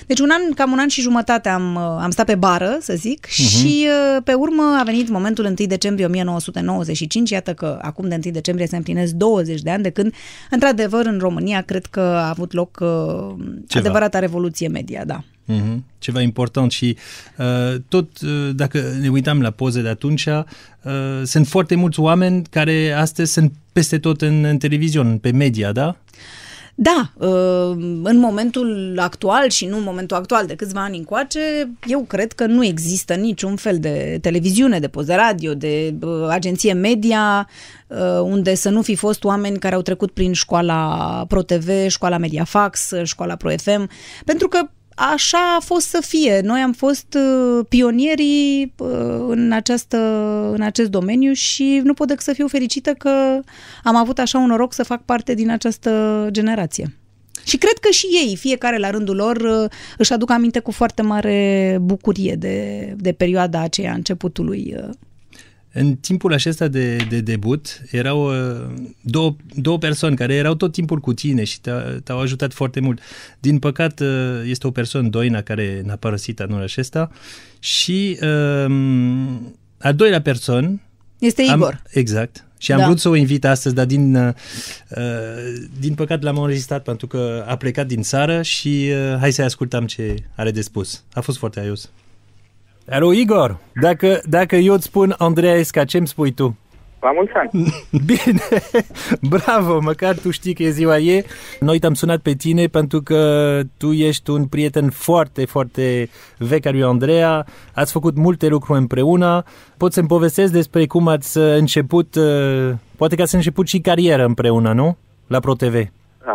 Deci un an, cam un an și jumătate am, uh, am stat pe bară, să zic, uh-huh. și uh, pe urmă a venit momentul 1 decembrie 1995, iată că acum de 1 decembrie se împlinesc 20 de ani de când, într-adevăr, în România cred că a avut loc uh, adevărata revoluție media, da. Mm-hmm. Ceva important și uh, tot uh, dacă ne uitam la poze de atunci, uh, sunt foarte mulți oameni care astăzi sunt peste tot în, în televiziune, pe media, da? Da, uh, în momentul actual și nu în momentul actual de câțiva ani încoace, eu cred că nu există niciun fel de televiziune, de post de radio, de uh, agenție media uh, unde să nu fi fost oameni care au trecut prin școala ProTV, școala Mediafax, școala ProFM, pentru că așa a fost să fie. Noi am fost uh, pionierii uh, în, această, în acest domeniu și nu pot decât să fiu fericită că am avut așa un noroc să fac parte din această generație. Și cred că și ei, fiecare la rândul lor, uh, își aduc aminte cu foarte mare bucurie de, de perioada aceea începutului în timpul acesta de, de debut erau uh, două, două persoane care erau tot timpul cu tine și te-au ajutat foarte mult. Din păcat uh, este o persoană, Doina, care ne-a părăsit anul acesta și um, a doilea persoană este Igor. Am, exact. Și am da. vrut să o invit astăzi, dar din, uh, din păcat l-am înregistrat pentru că a plecat din țară și uh, hai să-i ascultăm ce are de spus. A fost foarte aios. Alo, Igor, dacă, dacă eu îți spun Andreea Esca, ce îmi spui tu? La mulți ani! Bine, bravo, măcar tu știi că e ziua ei. Noi te-am sunat pe tine pentru că tu ești un prieten foarte, foarte vechi al lui Andreea. Ați făcut multe lucruri împreună. Poți să-mi povestesc despre cum ați început, uh, poate că ați început și carieră împreună, nu? La ProTV.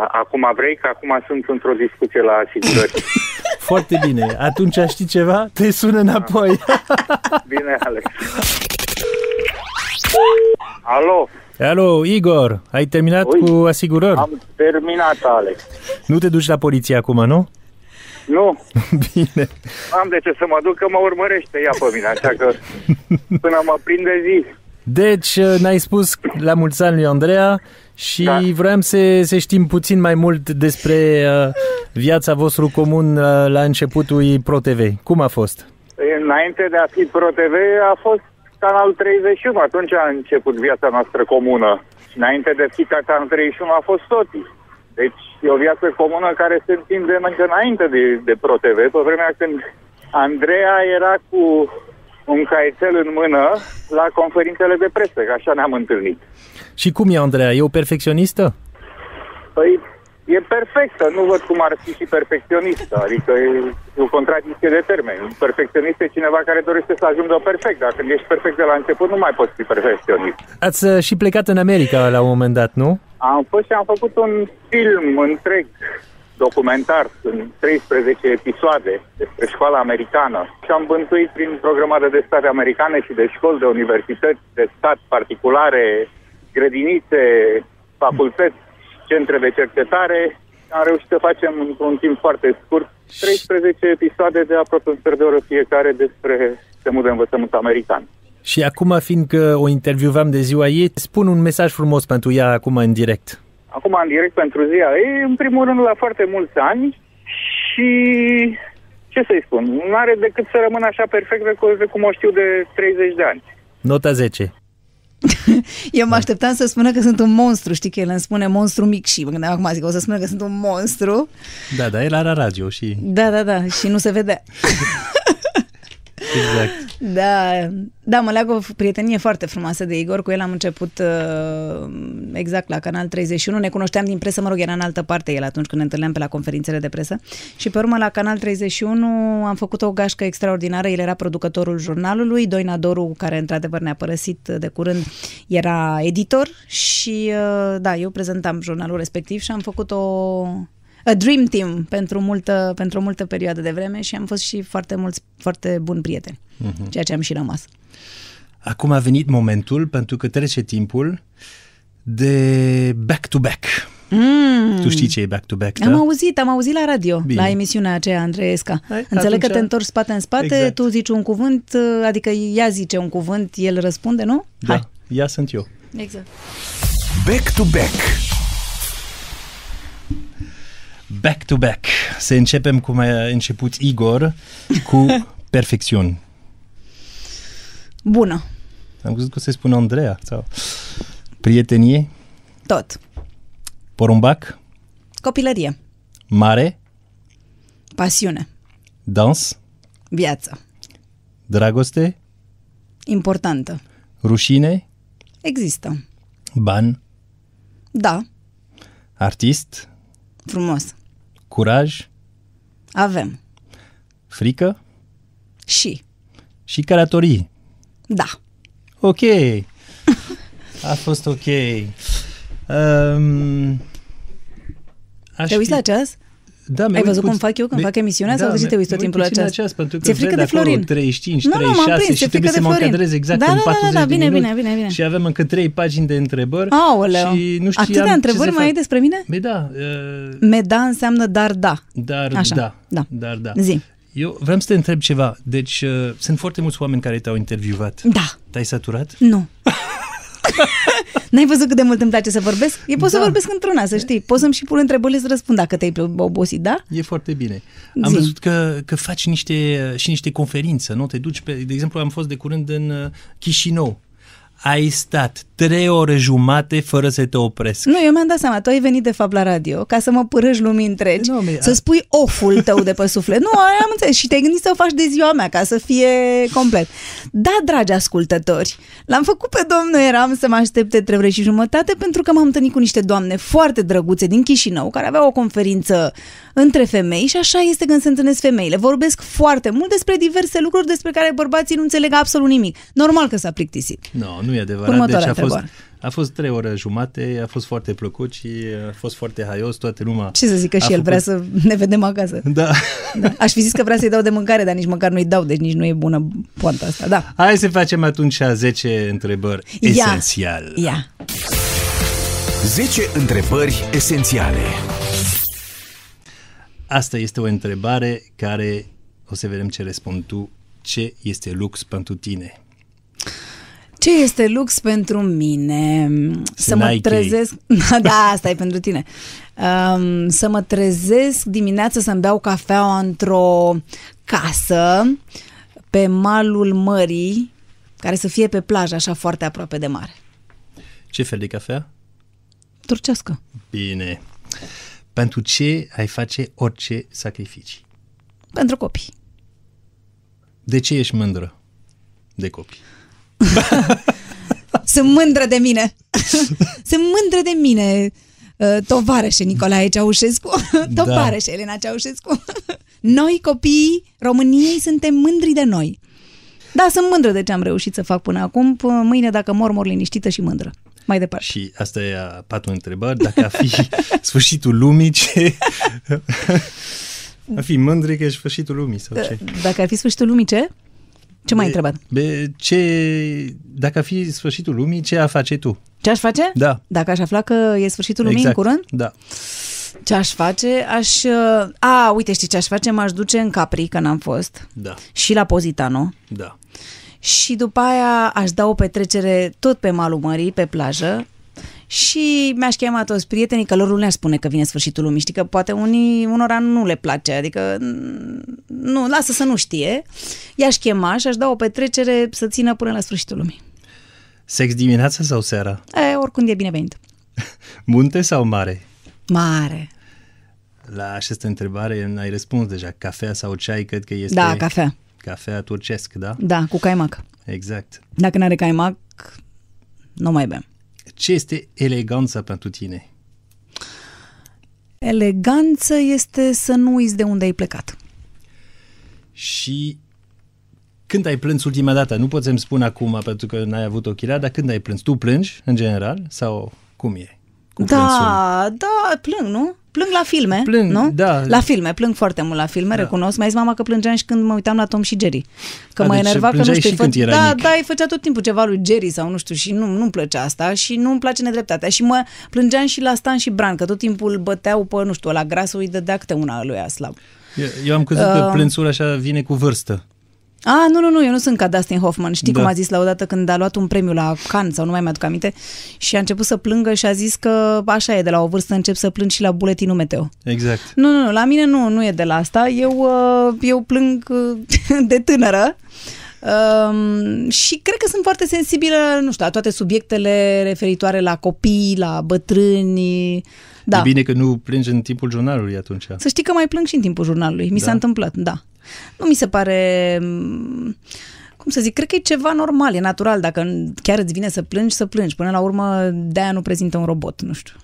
Acum vrei că acum sunt într-o discuție la asigurări. Foarte bine. Atunci știi ceva? Te sună înapoi. bine, Alex. Alo. Alo, Igor, ai terminat Ui, cu asigurări? Am terminat, Alex. Nu te duci la poliție acum, nu? Nu. Bine. Am de ce să mă duc, că mă urmărește ea pe mine, așa că până mă prinde zi. Deci, uh, ne-ai spus la mulți ani lui Andreea și da. vreau să, să știm puțin mai mult despre uh, viața vostru comun uh, la începutul ProTV. Cum a fost? Înainte de a fi ProTV a fost Canal 31, atunci a început viața noastră comună. Și înainte de a fi Canal 31 a fost Soti. Deci e o viață comună care se întinde încă înainte de, de ProTV, pe vremea când Andreea era cu un caietel în mână la conferințele de presă, că așa ne-am întâlnit. Și cum e Andreea? E o perfecționistă? Păi e perfectă, nu văd cum ar fi și perfecționistă, adică e, e o contradicție de termen. Perfecționist e cineva care dorește să ajungă perfect, dacă ești perfect de la început nu mai poți fi perfecționist. Ați uh, și plecat în America la un moment dat, nu? Am fost și am făcut un film întreg documentar în 13 episoade despre școala americană și am bântuit prin programare de state americane și de școli, de universități, de stat particulare, grădinițe, facultăți, centre de cercetare. Am reușit să facem într-un timp foarte scurt 13 episoade de aproape un sfert de oră fiecare despre sistemul de învățământ american. Și acum, fiindcă o intervievam de ziua ei, spun un mesaj frumos pentru ea acum în direct. Acum în direct pentru ziua ei, în primul rând la foarte mulți ani și ce să-i spun, nu are decât să rămână așa perfect de cum o știu de 30 de ani. Nota 10. Eu mă așteptam să spună că sunt un monstru, știi că el îmi spune monstru mic și mă gândeam acum zic o să spună că sunt un monstru. Da, da, el era radio și... Da, da, da, și nu se vede. Exact. Da, da, mă leagă o prietenie foarte frumoasă de Igor. Cu el am început uh, exact la Canal 31. Ne cunoșteam din presă, mă rog, era în altă parte el atunci când ne întâlneam pe la conferințele de presă. Și pe urmă la Canal 31 am făcut o gașcă extraordinară. El era producătorul jurnalului. Doina Doru, care într-adevăr ne-a părăsit de curând, era editor. Și uh, da, eu prezentam jurnalul respectiv și am făcut o a dream team pentru, multă, pentru o multă perioadă de vreme și am fost și foarte mulți, foarte buni prieteni, uh-huh. ceea ce am și rămas. Acum a venit momentul, pentru că trece timpul, de back-to-back. Mm. Tu știi ce e back-to-back, Am da? auzit, am auzit la radio, Bine. la emisiunea aceea Andreesca. Hai, Înțeleg atunci... că te întorci spate în spate, exact. tu zici un cuvânt, adică ea zice un cuvânt, el răspunde, nu? Da, Hai. ea sunt eu. Exact. Back-to-back. Back-to-back. Să începem cum a început Igor cu perfecțiuni. Bună. Am crezut că se spune Andreea sau prietenie. Tot. Porumbac. Copilărie. Mare. Pasiune. Dans. Viață. Dragoste. Importantă. Rușine. Există. Ban. Da. Artist. Frumos. Curaj? Avem. Frică? Și. Și călătorii? Da. Ok. A fost ok. Um, aș Te uiți la ceas? Da, Ai văzut cum fac eu când fac emisiunea da, sau de ce te uiți tot timpul la ceas? ceas pentru că Ți-e frică de Florin? 35, nu, 36 nu, prins, și trebuie să mă încadrez exact da, în da, 40 da, da, bine, de minute. bine, bine, bine. Și avem încă 3 pagini de întrebări. Aoleu, și nu atâtea întrebări mai ai despre mine? Băi da. Uh, Meda înseamnă dar da. Dar Așa, da. da. Dar da. Zi. Eu vreau să te întreb ceva. Deci, uh, sunt foarte mulți oameni care te-au intervievat. Da. Te-ai saturat? Nu. N-ai văzut cât de mult îmi place să vorbesc? E pot da. să vorbesc într-una, să știi. Poți să-mi și pun întrebările să răspund dacă te-ai obosit, da? E foarte bine. Am Zi. văzut că, că faci niște, și niște conferințe, nu? Te duci pe... De exemplu, am fost de curând în uh, Chișinău ai stat trei ore jumate fără să te opresc. Nu, eu mi-am dat seama, tu ai venit de fapt la radio ca să mă părăși lumii întregi, nu, să spui oful tău de pe suflet. Nu, am înțeles și te-ai gândit să o faci de ziua mea ca să fie complet. Da, dragi ascultători, l-am făcut pe domnul Eram să mă aștepte trei ore și jumătate pentru că m-am întâlnit cu niște doamne foarte drăguțe din Chișinău care aveau o conferință între femei și așa este când se întâlnesc femeile. Vorbesc foarte mult despre diverse lucruri despre care bărbații nu înțeleg absolut nimic. Normal că s-a plictisit. Nu, nu e adevărat. Următoarea deci a fost, a fost trei ore jumate, a fost foarte plăcut și a fost foarte haios, toată lumea. Ce să zic că și el făcut... vrea să ne vedem acasă. Da. da. Aș fi zis că vrea să-i dau de mâncare, dar nici măcar nu-i dau, deci nici nu e bună poanta asta. Da. Hai să facem atunci 10 întrebări ia, esențiale. Ia. 10 întrebări esențiale. Asta este o întrebare care o să vedem ce răspund tu. Ce este lux pentru tine? Ce este lux pentru mine? Să mă Nike. trezesc... da, asta e pentru tine. Um, să mă trezesc dimineața să-mi beau cafeaua într-o casă pe malul mării, care să fie pe plajă, așa foarte aproape de mare. Ce fel de cafea? Turcească. Bine. Pentru ce ai face orice sacrificii? Pentru copii. De ce ești mândră de copii? Sunt mândră de mine. Sunt mândră de mine. Uh, Tovarășe Nicolae Ceaușescu. Tovarășe Elena Ceaușescu. Noi, copiii României, suntem mândri de noi. Da, sunt mândră de ce am reușit să fac până acum. P- Mâine, dacă mor, mor liniștită și mândră. Mai departe. Și asta e a patru întrebări. Dacă ar fi sfârșitul lumii, ce... ar fi mândri că e sfârșitul lumii sau ce? Dacă ar fi sfârșitul lumii, ce? Ce m-ai Be- întrebat? Be, ce... Dacă ar fi sfârșitul lumii, ce ar face tu? Ce aș face? Da. Dacă aș afla că e sfârșitul lumii exact. în curând? Da. Ce aș face? Aș... uh, A, uite, știi ce aș face? M-aș duce în Capri, că n-am fost. Da. Și la Positano. Da. Și după aia aș da o petrecere tot pe malul mării, pe plajă, și mi-aș chema toți prietenii, că lor nu le-aș spune că vine sfârșitul lumii. Știi că poate unii, unora nu le place, adică mm, nu, lasă să nu știe. I-aș chema și aș da o petrecere să țină până la sfârșitul lumii. Sex dimineața sau seara? E, oricând e binevenit. Munte sau mare? Mare. La această întrebare n-ai răspuns deja. Cafea sau ceai, cred că este... Da, cafea. Cafea turcesc, da? Da, cu caimac. Exact. Dacă n-are caimac, nu mai bem. Ce este eleganța pentru tine? Eleganță este să nu uiți de unde ai plecat. Și când ai plâns ultima dată? Nu pot să-mi spun acum pentru că n-ai avut ochelari, dar când ai plâns? Tu plângi în general sau cum e? Cu plânsul? Da, da, plâng, nu? Plâng la filme, Plâng, nu? da. La filme, plâng foarte mult la filme, Da. recunosc. Mi-a zis mama că plângeam și când mă uitam la Tom și Jerry. Că A, mă deci enerva că nu plângeai știu... și când fă- erai da, mic. da, îi făcea tot timpul ceva lui Jerry sau nu știu și nu, nu-mi plăcea asta și nu-mi place nedreptatea. Și mă plângeam și la Stan și Bran, că tot timpul îl băteau pe, nu știu, la grasul îi dădea câte una lui slab. Eu, eu am crezut că Uh. plânsul așa vine cu vârstă. A, nu, nu, nu, eu nu sunt ca Dustin Hoffman. Știi Da. cum a zis la odată când a luat un premiu la Cannes sau nu mai mi-aduc aminte și a început să plângă și a zis că așa e, de la o vârstă încep să plâng și la buletinul meteo. Exact. Nu, nu, nu, la mine nu, nu e de la asta. Eu, uh, eu plâng uh, de tânără um, și cred că sunt foarte sensibilă, nu știu, la toate subiectele referitoare la copii, la bătrâni. Da. E bine că nu plângi în timpul jurnalului atunci. Să știi că mai plâng și în timpul jurnalului. Mi Da? s-a întâmplat, da. Nu mi se pare... m, Cum să zic, cred că e ceva normal, e natural. Dacă chiar îți vine să plângi, să plângi. Până la urmă, de-aia nu prezintă un robot, nu știu.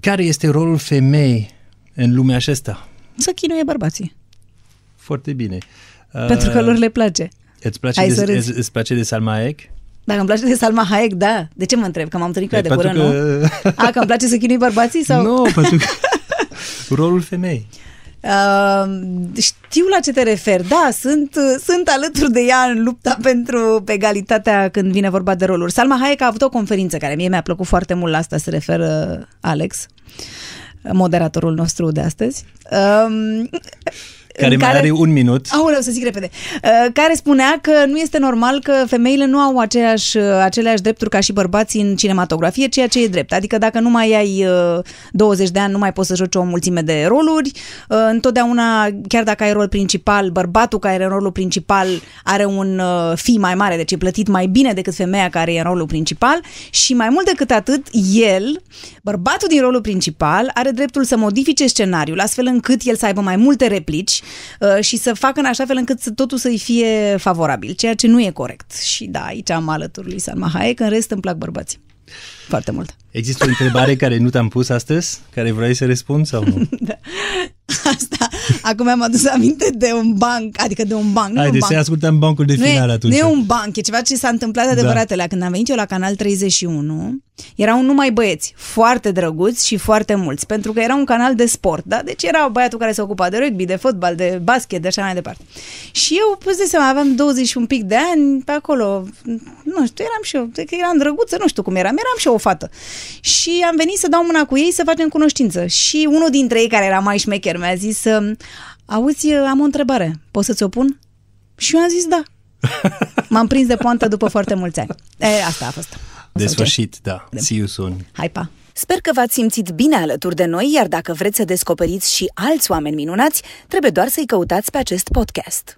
Care este rolul femei în lumea aceasta? Să chinuie bărbații. Foarte bine. Uh, Pentru că lor le place. Îți place, Hai de, să râzi. îți, îți place de Salma Hayek? Dacă îmi place de Salma Hayek, da. De ce mă întreb? Că m-am întâlnit cu ea E, de curând, pentru nu? că- A, că îmi place să chinui bărbații? Sau? Nu, pentru că rolul femei. Uh, știu la ce te referi. Da, sunt, sunt alături de ea în lupta pentru egalitatea când vine vorba de roluri. Salma Hayek a avut o conferință care mie mi-a plăcut foarte mult la asta se referă Alex, moderatorul nostru de astăzi. Um, Care în mai are un minut. Aoleu, să zic repede. Uh, care spunea că nu este normal că femeile nu au aceeași, uh, aceleași drepturi ca și bărbații în cinematografie, ceea ce e drept. Adică dacă nu mai ai uh, 20 de ani, nu mai poți să joci o mulțime de roluri. Uh, întotdeauna, chiar dacă ai rol principal, bărbatul care are rolul principal are un uh, fi mai mare, deci e plătit mai bine decât femeia care e în rolul principal și mai mult decât atât, el, bărbatul din rolul principal, are dreptul să modifice scenariul astfel încât el să aibă mai multe replici uh, și să facă în așa fel încât să, totul să-i fie favorabil, ceea ce nu e corect. Și da, aici am alături lui Salma Hayek, în rest îmi plac bărbații. Foarte mult. Există o întrebare care nu te-am pus astăzi, care vrei să răspund sau nu? Asta, acum mi-am adus aminte de un banc, adică de un banc, nu Haide un să banc. ascultăm bancul de nu final e, atunci. Nu e un banc, e ceva ce s-a întâmplat de Da. adevăratele. Când am venit eu la Canal 31, erau numai băieți, foarte drăguți și foarte mulți, pentru că era un canal de sport, da? Deci era băiatul care se ocupa de rugby, de fotbal, de basket, de așa mai departe. Și eu, poți de seama, aveam 20 și un pic de ani pe acolo, nu știu, eram și eu, cred că eram drăguță, nu știu cum eram, eram și eu o fată. Și am venit să dau mâna cu ei să facem cunoștință. Și unul dintre ei, care era mai șmecher, mi-a zis, um, auzi, am o întrebare, pot să-ți o pun? Și eu am zis da. M-am prins de poantă după foarte mulți ani. E, asta a fost. De sfârșit, da. See you soon. Hai, pa! Sper că v-ați simțit bine alături de noi, iar dacă vreți să descoperiți și alți oameni minunați, trebuie doar să-i căutați pe acest podcast.